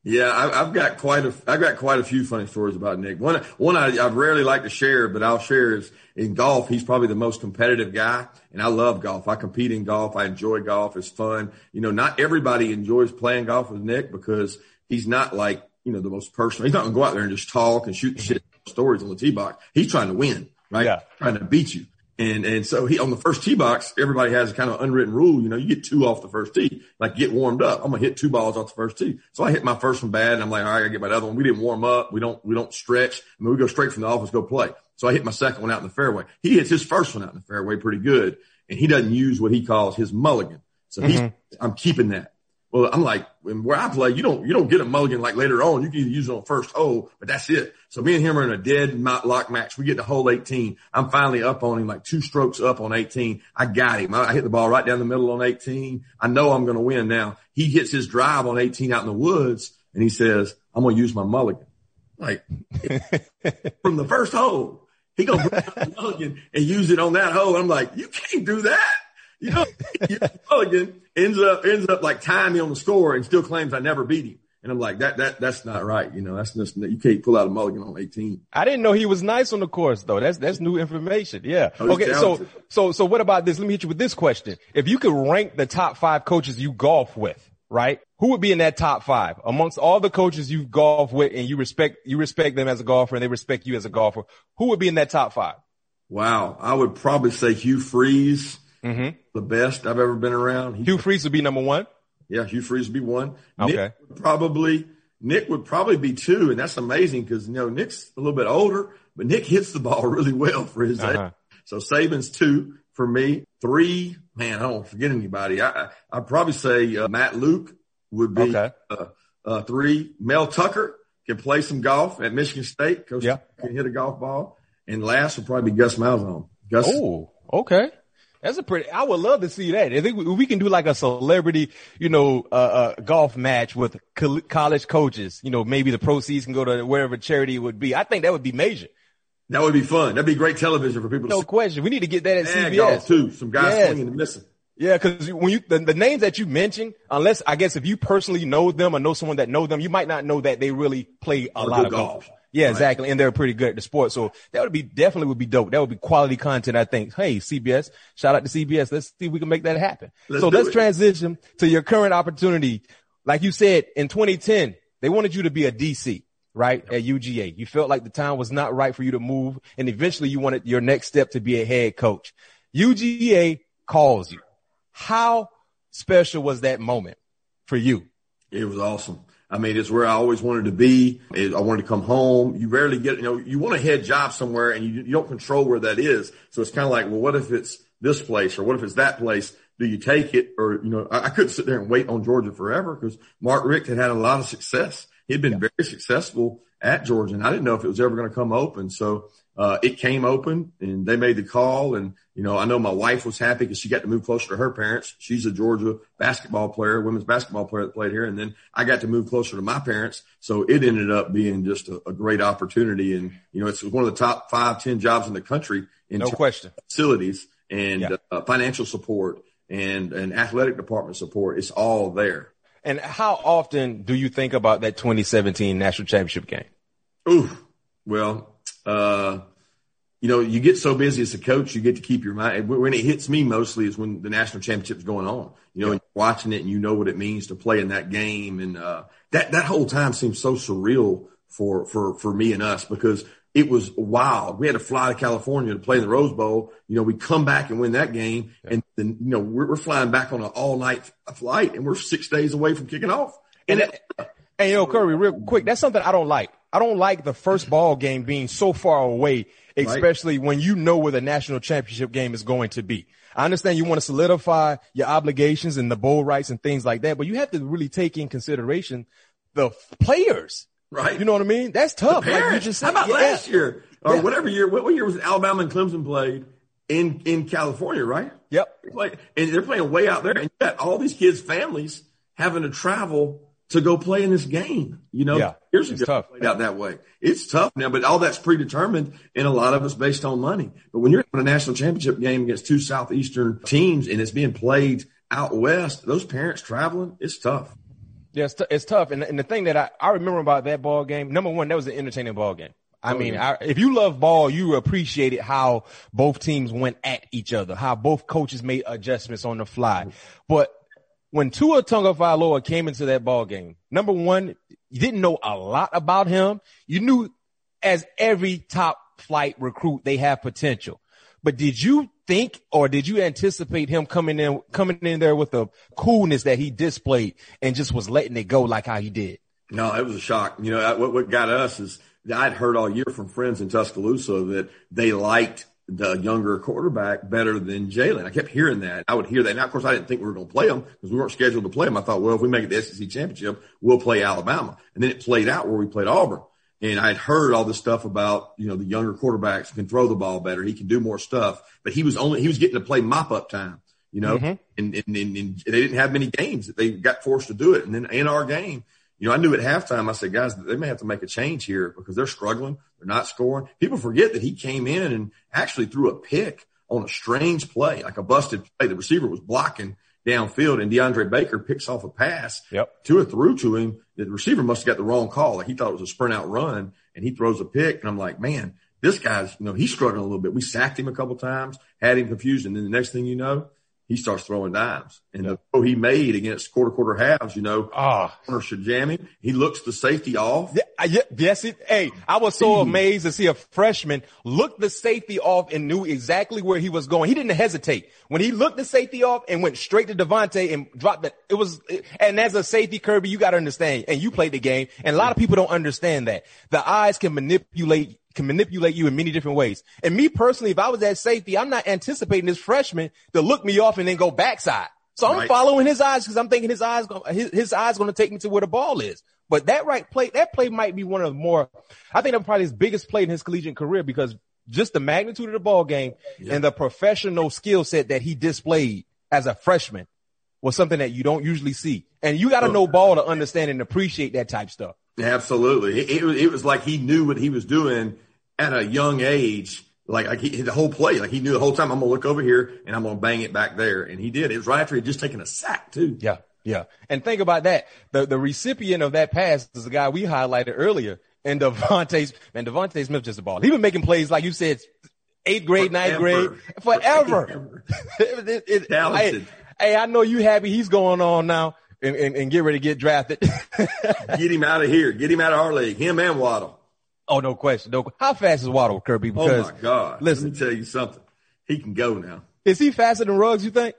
Yeah, I, have got quite a I've got quite a few funny stories about Nick. One one I, I rarely like to share, but I'll share is in golf. He's probably the most competitive guy, and I love golf. I compete in golf. I enjoy golf. It's fun. You know, not everybody enjoys playing golf with Nick because he's not like you know the most personal. He's not gonna go out there and just talk and shoot shit stories on the tee box. He's trying to win, right? Yeah. Trying to beat you. And, and so he, on the first tee box, everybody has a kind of unwritten rule. You know, you get two off the first tee, like get warmed up. I'm going to hit two balls off the first tee. So I hit my first one bad and I'm like, all right, I gotta get my other one. We didn't warm up. We don't, we don't stretch. I mean, we go straight from the office, go play. So I hit my second one out in the fairway. He hits his first one out in the fairway pretty good and he doesn't use what he calls his mulligan. So mm-hmm. he's, I'm keeping that. Well, I'm like, where I play, you don't, you don't get a mulligan like later on. You can either use it on first hole, but that's it. So me and him are in a dead lock match. We get to hole 18. I'm finally up on him, like two strokes up on 18. I got him. I hit the ball right down the middle on 18. I know I'm going to win now. He hits his drive on 18 out in the woods and he says, I'm going to use my mulligan. Like from the first hole, he to bring the mulligan and use it on that hole. I'm like, you can't do that. You know, Mulligan ends up ends up like tying me on the score and still claims I never beat him. And I'm like, that that that's not right. You know, that's just you can't pull out a mulligan on 18. I didn't know he was nice on the course though. That's that's new information. Yeah. Oh, okay. So so so what about this? Let me hit you with this question. If you could rank the top five coaches you golf with, right? Who would be in that top five amongst all the coaches you golf with and you respect you respect them as a golfer and they respect you as a golfer? Who would be in that top five? Wow, I would probably say Hugh Freeze Mm-hmm. The best I've ever been around. He, Hugh Freeze would be number one. Yeah, Hugh Freeze would be one. Okay. Nick would probably Nick would probably be two, and that's amazing because you know Nick's a little bit older, but Nick hits the ball really well for his uh-huh. age. So Saban's two for me. Three, man, I don't forget anybody. I I probably say uh, Matt Luke would be okay. uh, uh, three. Mel Tucker can play some golf at Michigan State. Coach yeah. can hit a golf ball. And last would probably be Gus Malzahn. Gus. Oh, okay. That's a pretty. I would love to see that. I think we, we can do like a celebrity, you know, uh, uh, golf match with co- college coaches. You know, maybe the proceeds can go to wherever charity would be. I think that would be major. That would be fun. That'd be great television for people. No question. We need to get that at and CBS golf too. Some guys yes. swinging and missing. Yeah, because when you the, the, names that you mentioned, unless I guess if you personally know them or know someone that know them, you might not know that they really play a or lot of golf. golf. Yeah, right. exactly. And they're pretty good at the sport. So that would be definitely would be dope. That would be quality content. I think. Hey, CBS, shout out to CBS. Let's see if we can make that happen. Let's so let's it. transition to your current opportunity. Like you said, in 2010, they wanted you to be a DC, right? At UGA. You felt like the time was not right for you to move. And eventually you wanted your next step to be a head coach. UGA calls you. How special was that moment for you? It was awesome. I mean, it's where I always wanted to be. I wanted to come home. You rarely get, you know, you want a head job somewhere and you, you don't control where that is. So it's kind of like, well, what if it's this place or what if it's that place? Do you take it? Or, you know, I, I couldn't sit there and wait on Georgia forever because Mark Richt had had a lot of success. He'd been yeah. very successful at Georgia and I didn't know if it was ever going to come open. So uh, it came open and they made the call. And, you know, I know my wife was happy because she got to move closer to her parents. She's a Georgia basketball player, women's basketball player that played here. And then I got to move closer to my parents. So it ended up being just a, a great opportunity. And, you know, it's one of the top five, ten jobs in the country in no question facilities and yeah. uh, financial support and, and athletic department support. It's all there. And how often do you think about that 2017 national championship game? Ooh, well, uh, you know, you get so busy as a coach, you get to keep your mind. When it hits me mostly is when the national championship is going on. You know, yeah. watching it and you know what it means to play in that game, and uh, that that whole time seems so surreal for for for me and us because it was wild. We had to fly to California to play in the Rose Bowl. You know, we come back and win that game. Yeah. And then, you know, we're, we're, flying back on an all night flight and we're six days away from kicking off. And, and, that, and you know, Kirby, real quick, that's something I don't like. I don't like the first ball game being so far away, especially right. when you know where the national championship game is going to be. I understand you want to solidify your obligations and the bowl rights and things like that, but you have to really take in consideration the players. Right. You know what I mean? That's tough. Like you just said, How about yeah. last year or yeah. whatever year? What, what year was Alabama and Clemson played in in California? Right. Yep. and they're playing way out there, and you got all these kids' families having to travel to go play in this game. You know, yeah, years ago tough. played out that way. It's tough now, but all that's predetermined and a lot of it's based on money. But when you're in a national championship game against two Southeastern teams and it's being played out west, those parents traveling, it's tough. Yeah, it's, t- it's tough. And, and the thing that I, I remember about that ball game, number one, that was an entertaining ball game. I oh, mean. I, if you love ball, you appreciated how both teams went at each other, how both coaches made adjustments on the fly. Mm-hmm. But when Tua Tagovailoa came into that ball game, number one, you didn't know a lot about him. You knew as every top flight recruit, they have potential. But did you think or did you anticipate him coming in, coming in there with the coolness that he displayed and just was letting it go like how he did? No, it was a shock. You know, what, what got us is I'd heard all year from friends in Tuscaloosa that they liked the younger quarterback better than Jalen. I kept hearing that. I would hear that. Now, of course, I didn't think we were going to play them because we weren't scheduled to play them. I thought, well, if we make it the SEC championship, we'll play Alabama. And then it played out where we played Auburn. And I'd heard all this stuff about, you know, the younger quarterbacks can throw the ball better. He can do more stuff, but he was only, he was getting to play mop up time, you know, mm-hmm. and, and, and, and, they didn't have many games that they got forced to do it. And then in our game, you know, I knew at halftime, I said, guys, they may have to make a change here because they're struggling. They're not scoring. People forget that he came in and actually threw a pick on a strange play, like a busted play. The receiver was blocking downfield and DeAndre Baker picks off a pass. Yep. Tua threw to him. The receiver must have got the wrong call. Like he thought it was a sprint out run and he throws a pick. And I'm like, man, this guy's, you know, he's struggling a little bit. We sacked him a couple times, had him confused. And then the next thing you know, he starts throwing dimes. And yep. the throw he made against quarter quarter halves, you know, ah, corner should jam him. He looks the safety off. Yeah, yes, it, hey, I was so amazed to see a freshman look the safety off and knew exactly where he was going. He didn't hesitate when he looked the safety off and went straight to DeVonta and dropped it. It was, and as a safety, Kirby, you got to understand, and you played the game, and a lot of people don't understand that the eyes can manipulate can manipulate you in many different ways. And me personally, if I was at safety, I'm not anticipating this freshman to look me off and then go backside. So I'm right. following his eyes because I'm thinking his eyes, his, his eyes going to take me to where the ball is. But that right play, that play might be one of the more, I think that's probably his biggest play in his collegiate career because just the magnitude of the ball game yeah. and the professional skill set that he displayed as a freshman was something that you don't usually see. And you got to know ball to understand and appreciate that type stuff. Absolutely. It, it, it was like he knew what he was doing at a young age, like, like he, the whole play, like he knew the whole time I'm going to look over here and I'm going to bang it back there. And he did. It was right after he had just taken a sack too. Yeah. Yeah. And think about that. The, the recipient of that pass is the guy we highlighted earlier and DeVonta, and DeVonta Smith just a ball. He been making plays like you said, eighth grade, ninth grade, forever. it, it, Talented. Hey, hey, I know you happy he's going on now and, and, and get ready to get drafted. get him out of here. Get him out of our league. Him and Waddle. Oh, no question. No. How fast is Waddle, Kirby? Because, oh my God. Listen, let me tell you something. He can go now. Is he faster than Ruggs? You think?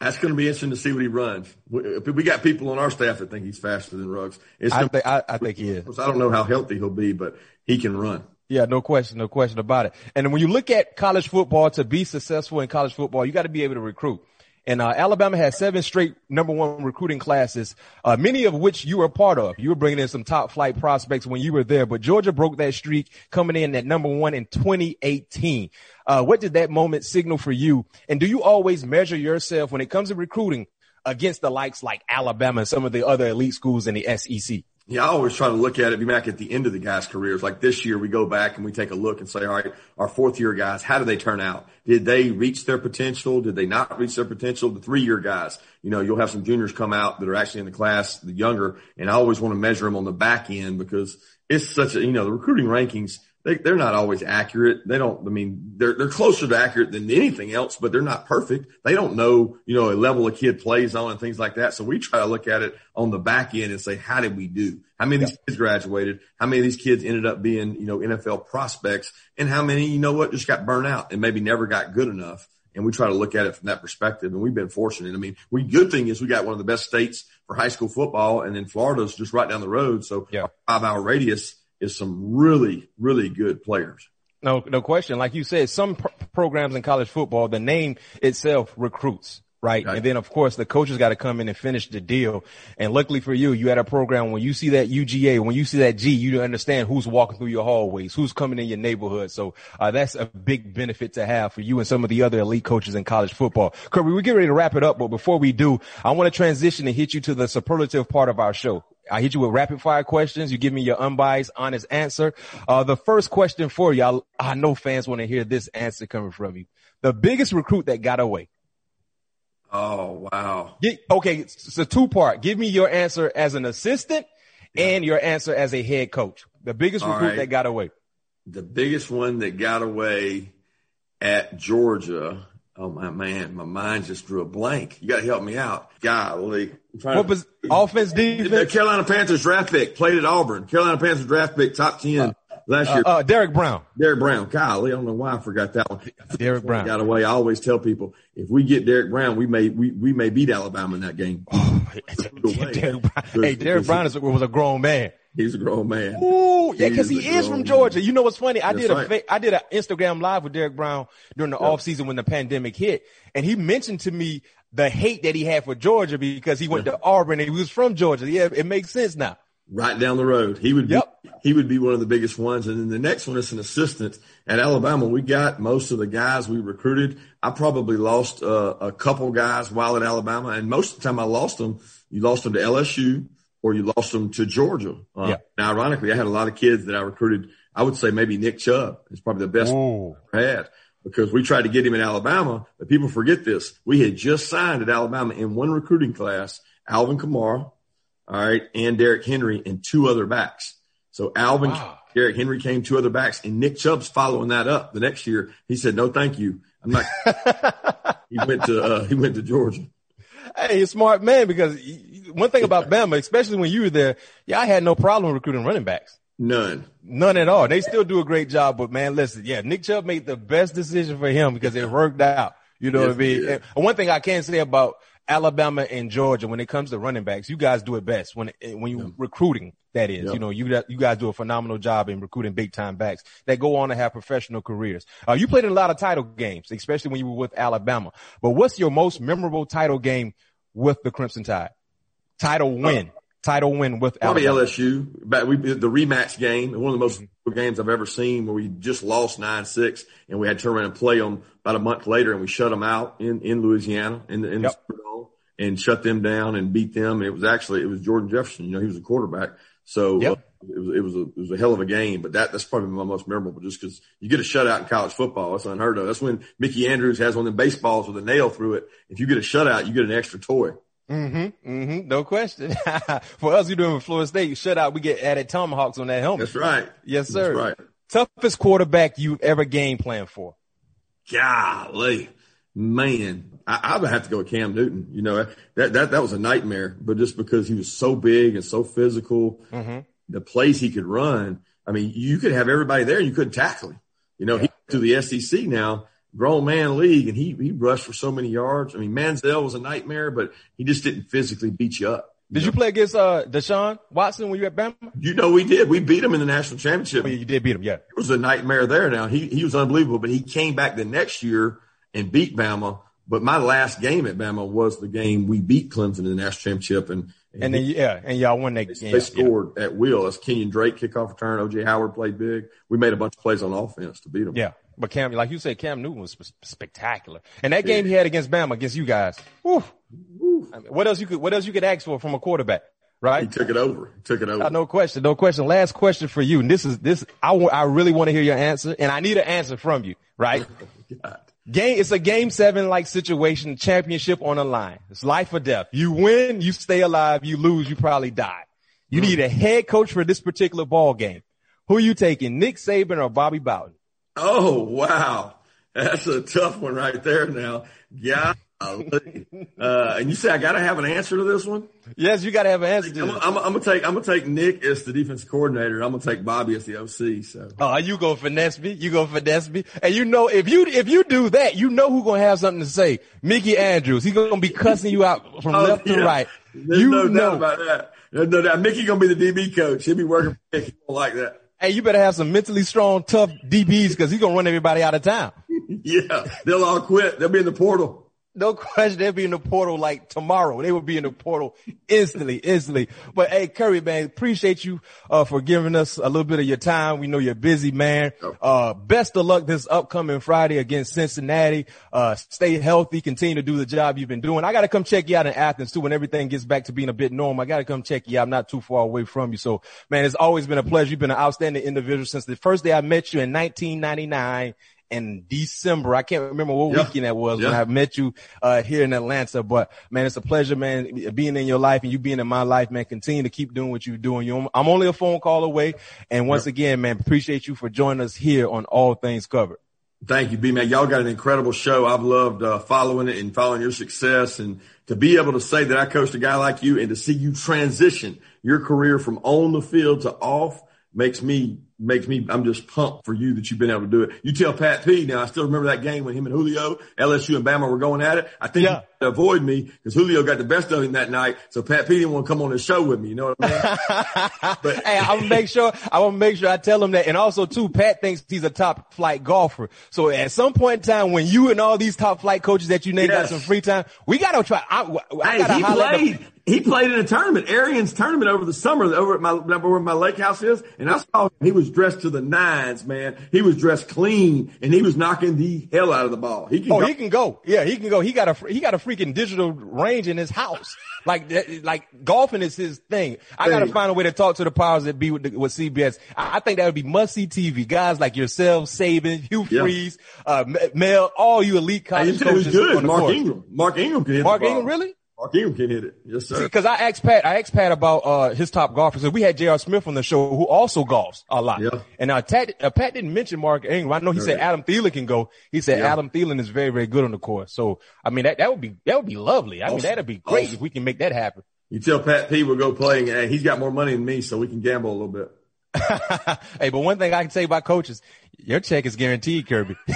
That's going to be interesting to see what he runs. We got people on our staff that think he's faster than Ruggs. It's I, think, I, I think he is. I don't know how healthy he'll be, but he can run. Yeah, no question, no question about it. And when you look at college football, to be successful in college football, you got to be able to recruit. And uh, Alabama has seven straight number one recruiting classes, uh, many of which you were part of. You were bringing in some top flight prospects when you were there, but Georgia broke that streak coming in at number one in 2018. Uh, what did that moment signal for you? And do you always measure yourself when it comes to recruiting against the likes like Alabama and some of the other elite schools in the SEC? Yeah, I always try to look at it, be back at the end of the guys' careers. Like this year, we go back and we take a look and say, all right, our fourth year guys, how do they turn out? Did they reach their potential? Did they not reach their potential? The three year guys, you know, you'll have some juniors come out that are actually in the class, the younger, and I always want to measure them on the back end because it's such a, you know, the recruiting rankings they, they're not always accurate. They don't, I mean, they're, they're closer to accurate than anything else, but they're not perfect. They don't know, you know, a level a kid plays on and things like that. So we try to look at it on the back end and say, how did we do? How many of these kids graduated? How many of these kids ended up being, you know, NFL prospects and how many, you know what, just got burnt out and maybe never got good enough. And we try to look at it from that perspective. And we've been fortunate. I mean, we good thing is we got one of the best states for high school football and then Florida's just right down the road. So Yeah. five hour radius is some really, really good players. No, no question. Like you said, some pr- programs in college football, the name itself recruits, right? Right. And then of course the coaches got to come in and finish the deal. And luckily for you, you had a program when you see that UGA, when you see that G, you understand who's walking through your hallways, who's coming in your neighborhood. So uh, that's a big benefit to have for you and some of the other elite coaches in college football. Kirby, we get ready to wrap it up, but before we do, I want to transition and hit you to the superlative part of our show. I hit you with rapid fire questions. You give me your unbiased, honest answer. Uh, the first question for you, I, I know fans want to hear this answer coming from you. The biggest recruit that got away. Oh, wow. Get, okay, it's a two part. Give me your answer as an assistant and your answer as a head coach. The biggest All recruit right. that got away. The biggest one that got away at Georgia. Oh my man, my mind just drew a blank. You got to help me out. Golly. What was offense, the? Carolina Panthers draft pick played at Auburn. Carolina Panthers draft pick, top 10 last year. Uh, Derrick Brown. Derrick Brown. Golly, I don't know why I forgot that one. Derrick Brown. Got away. I always tell people if we get Derrick Brown, we may we, we may beat Alabama in that game. Derrick Brown. Hey, Derrick Brown is, was a grown man. He's a grown man. Ooh, yeah, because he He's a is from Georgia. man. You know what's funny? I That's did a right. I did an Instagram live with Derrick Brown during the off season when the pandemic hit, and he mentioned to me the hate that he had for Georgia because he went to Auburn and he was from Georgia. Yeah, it makes sense now. Right down the road. He would be, Yep. he would be one of the biggest ones. And then the next one is an assistant at Alabama. We got most of the guys we recruited. I probably lost uh, a couple guys while at Alabama. And most of the time I lost them, you lost them to LSU or you lost them to Georgia. Uh, Yeah. Now, ironically, I had a lot of kids that I recruited. I would say maybe Nick Chubb is probably the best Ooh. I had because we tried to get him in Alabama, but people forget this. We had just signed at Alabama in one recruiting class, Alvin Kamara, all right, and Derrick Henry and two other backs. So Alvin, Wow. Derrick Henry came two other backs and Nick Chubb's following that up the next year. He said, no, thank you. I'm not, he went to, uh, he went to Georgia. Hey, you're a smart man because one thing about Bama, especially when you were there, yeah, I had no problem recruiting running backs. None. None at all. They still do a great job, but man, listen, yeah, Nick Chubb made the best decision for him because it worked out. You know Yes, what I mean? one thing I can say about Alabama and Georgia when it comes to running backs, you guys do it best when when you recruiting. That is, Yeah. you know, you you guys do a phenomenal job in recruiting big time backs that go on to have professional careers. Uh, you played in a lot of title games, especially when you were with Alabama. But what's your most memorable title game with the Crimson Tide? Title win, title win with Probably Alabama. LSU. But we the rematch game, one of the most difficult games I've ever seen, where we just lost nine six, and we had to turn around and play them about a month later, and we shut them out in in Louisiana in the in Yep. the Superdome and shut them down and beat them. And it was actually it was Jordan Jefferson. You know, he was a quarterback, so Yep. uh, it was it was a it was a hell of a game. But that that's probably my most memorable, just because you get a shutout in college football. That's unheard of. That's when Mickey Andrews has one of them baseballs with a nail through it. If you get a shutout, you get an extra toy. Mm-hmm. Mm-hmm. No question. For us, you doing with Florida State, You shut out. We get added tomahawks on that helmet. That's right. Yes, sir. That's right. Toughest quarterback you've ever game plan for. golly, man, I, I would have to go with Cam Newton. You know, that, that, that was a nightmare, but just because he was so big and so physical, the plays he could run. I mean, you could have everybody there and you couldn't tackle him. You know, he to the SEC now, grown man league, and he, he rushed for so many yards. I mean, Manziel was a nightmare, but he just didn't physically beat you up. Did you play against uh Deshaun Watson when you were at Bama? You know, we did. We beat him in the national championship. Oh, yeah, you did beat him, yeah. it was a nightmare there. Now he he was unbelievable, but he came back the next year and beat Bama. But my last game at Bama was the game we beat Clemson in the national championship, and And then yeah, and y'all won that game. they Yeah. scored at will. That's Kenyon Drake kickoff return. OJ Howard played big. We made a bunch of plays on offense to beat them. Yeah. But Cam, like you said, Cam Newton was sp- spectacular. And that game he had against Bama, against you guys. I mean, what else you could, what else you could ask for from a quarterback, right? he took it over. He took it over. Uh, no question, no question. Last question for you. And this is this. I wa- I really want to hear your answer, and I need an answer from you, right? Game. It's a game seven like situation. Championship on the line. It's life or death. You win, you stay alive. You lose, you probably die. You need a head coach for this particular ball game. Who are you taking, Nick Saban or Bobby Bowden? Oh wow, that's a tough one right there. Now, yeah. Uh, and you say I got to have an answer to this one? Yes, you got to have an answer. To I'm, I'm, I'm, gonna take I'm gonna take Nick as the defense coordinator. I'm gonna take Bobby as the OC. So, oh, you go finesse me. You go finesse me. And you know if you if you do that, you know who's gonna have something to say. Mickey Andrews. He's gonna be cussing you out from oh, left yeah. to right. There's you no know. doubt about that. There's no doubt. Mickey gonna be the DB coach. He'll be working for Mickey. He like that. Hey, you better have some mentally strong, tough DBs because he's gonna run everybody out of town. yeah, they'll all quit. They'll be in the portal. No question, they'll be in the portal like tomorrow. They will be in the portal instantly, instantly. But hey, Kirby, man, appreciate you uh, for giving us a little bit of your time. We know you're busy, man. Uh, best of luck this upcoming Friday against Cincinnati. Uh, stay healthy, continue to do the job you've been doing. I got to come check you out in Athens too when everything gets back to being a bit normal. I got to come check you out. I'm not too far away from you. So, man, it's always been a pleasure. You've been an outstanding individual since the first day I met you in 1999 in December. I can't remember what yeah. weekend that was yeah. when I met you uh, here in Atlanta. But man, it's a pleasure, man, being in your life and you being in my life, man. Continue to keep doing what you're doing. You, I'm only a phone call away. And once yeah. again, man, appreciate you for joining us here on All Things Covered. Thank you, B man. Y'all got an incredible show. I've loved uh, following it and following your success and to be able to say that I coached a guy like you and to see you transition your career from on the field to off makes me makes me, I'm just pumped for you that you've been able to do it. You tell Pat P. Now I still remember that game when him and Julio, LSU and Bama were going at it. I think yeah. to avoid me because Julio got the best of him that night. So Pat P didn't want to come on the show with me. You know what I mean? but hey, I will make sure, I will make sure I tell him that. And also too, Pat thinks he's a top flight golfer. So at some point in time, when you and all these top flight coaches that you named yes. got some free time, we got to try. I, I hey, he played he played in a tournament, Arian's tournament over the summer, over at my where my lake house is, and I saw him. He was dressed to the nines, man. He was dressed clean, and he was knocking the hell out of the ball. He can. Oh, go. he can go. Yeah, he can go. He got a he got a freaking digital range in his house. like like golfing is his thing. I got to find a way to talk to the powers that be with, the, with CBS. I, I, think that would be must see TV. Guys like yourself, Saban, Hugh Freeze, uh, Mel, all you elite college hey, coaches. good. Mark court. Ingram. Mark Ingram can hit Mark Ingram, really? Marquinhos can hit it. Yes, sir. Because I asked Pat, I asked Pat about uh, his top golfers. We had J.R. Smith on the show, who also golfs a lot. Yeah. And uh, Pat, uh, Pat didn't mention Mark Ingram. I know he said Adam Thielen can go. He said yeah. Adam Thielen is very, very good on the course. So I mean, that that would be that would be lovely. I awesome. mean, that'd be great awesome. if we can make that happen. You tell Pat P we'll go playing. Hey, he's got more money than me, so we can gamble a little bit. hey, but one thing I can say about coaches, your check is guaranteed, Kirby.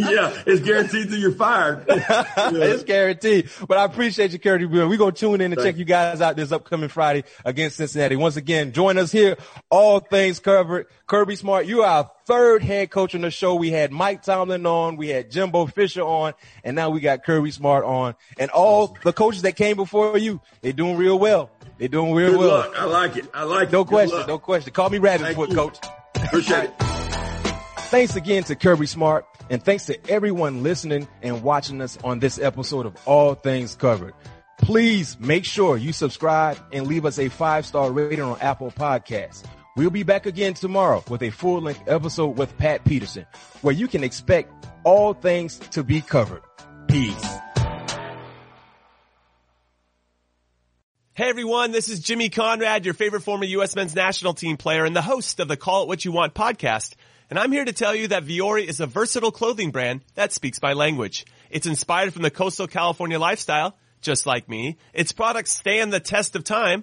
yeah, it's guaranteed that you're fired. Yeah. it's guaranteed. But I appreciate you, Kirby. We're going to tune in and check you guys out this upcoming Friday against Cincinnati. Once again, join us here. All things covered. Kirby Smart, you are our third head coach on the show. We had Mike Tomlin on. We had Jimbo Fisher on. And now we got Kirby Smart on. And all the coaches that came before you, they're doing real well. They're doing real Good well. Luck. I like it. I like no it. No question. No question. Call me Rabbit Foot, coach. Appreciate it. Thanks again to Kirby Smart. And thanks to everyone listening and watching us on this episode of All Things Covered. Please make sure you subscribe and leave us a five star rating on Apple Podcasts. We'll be back again tomorrow with a full length episode with Pat Peterson, where you can expect all things to be covered. Peace. Hey everyone, this is Jimmy Conrad, your favorite former U.S. men's national team player and the host of the Call It What You Want podcast. And I'm here to tell you that Vuori is a versatile clothing brand that speaks my language. It's inspired from the coastal California lifestyle, just like me. Its products stand the test of time,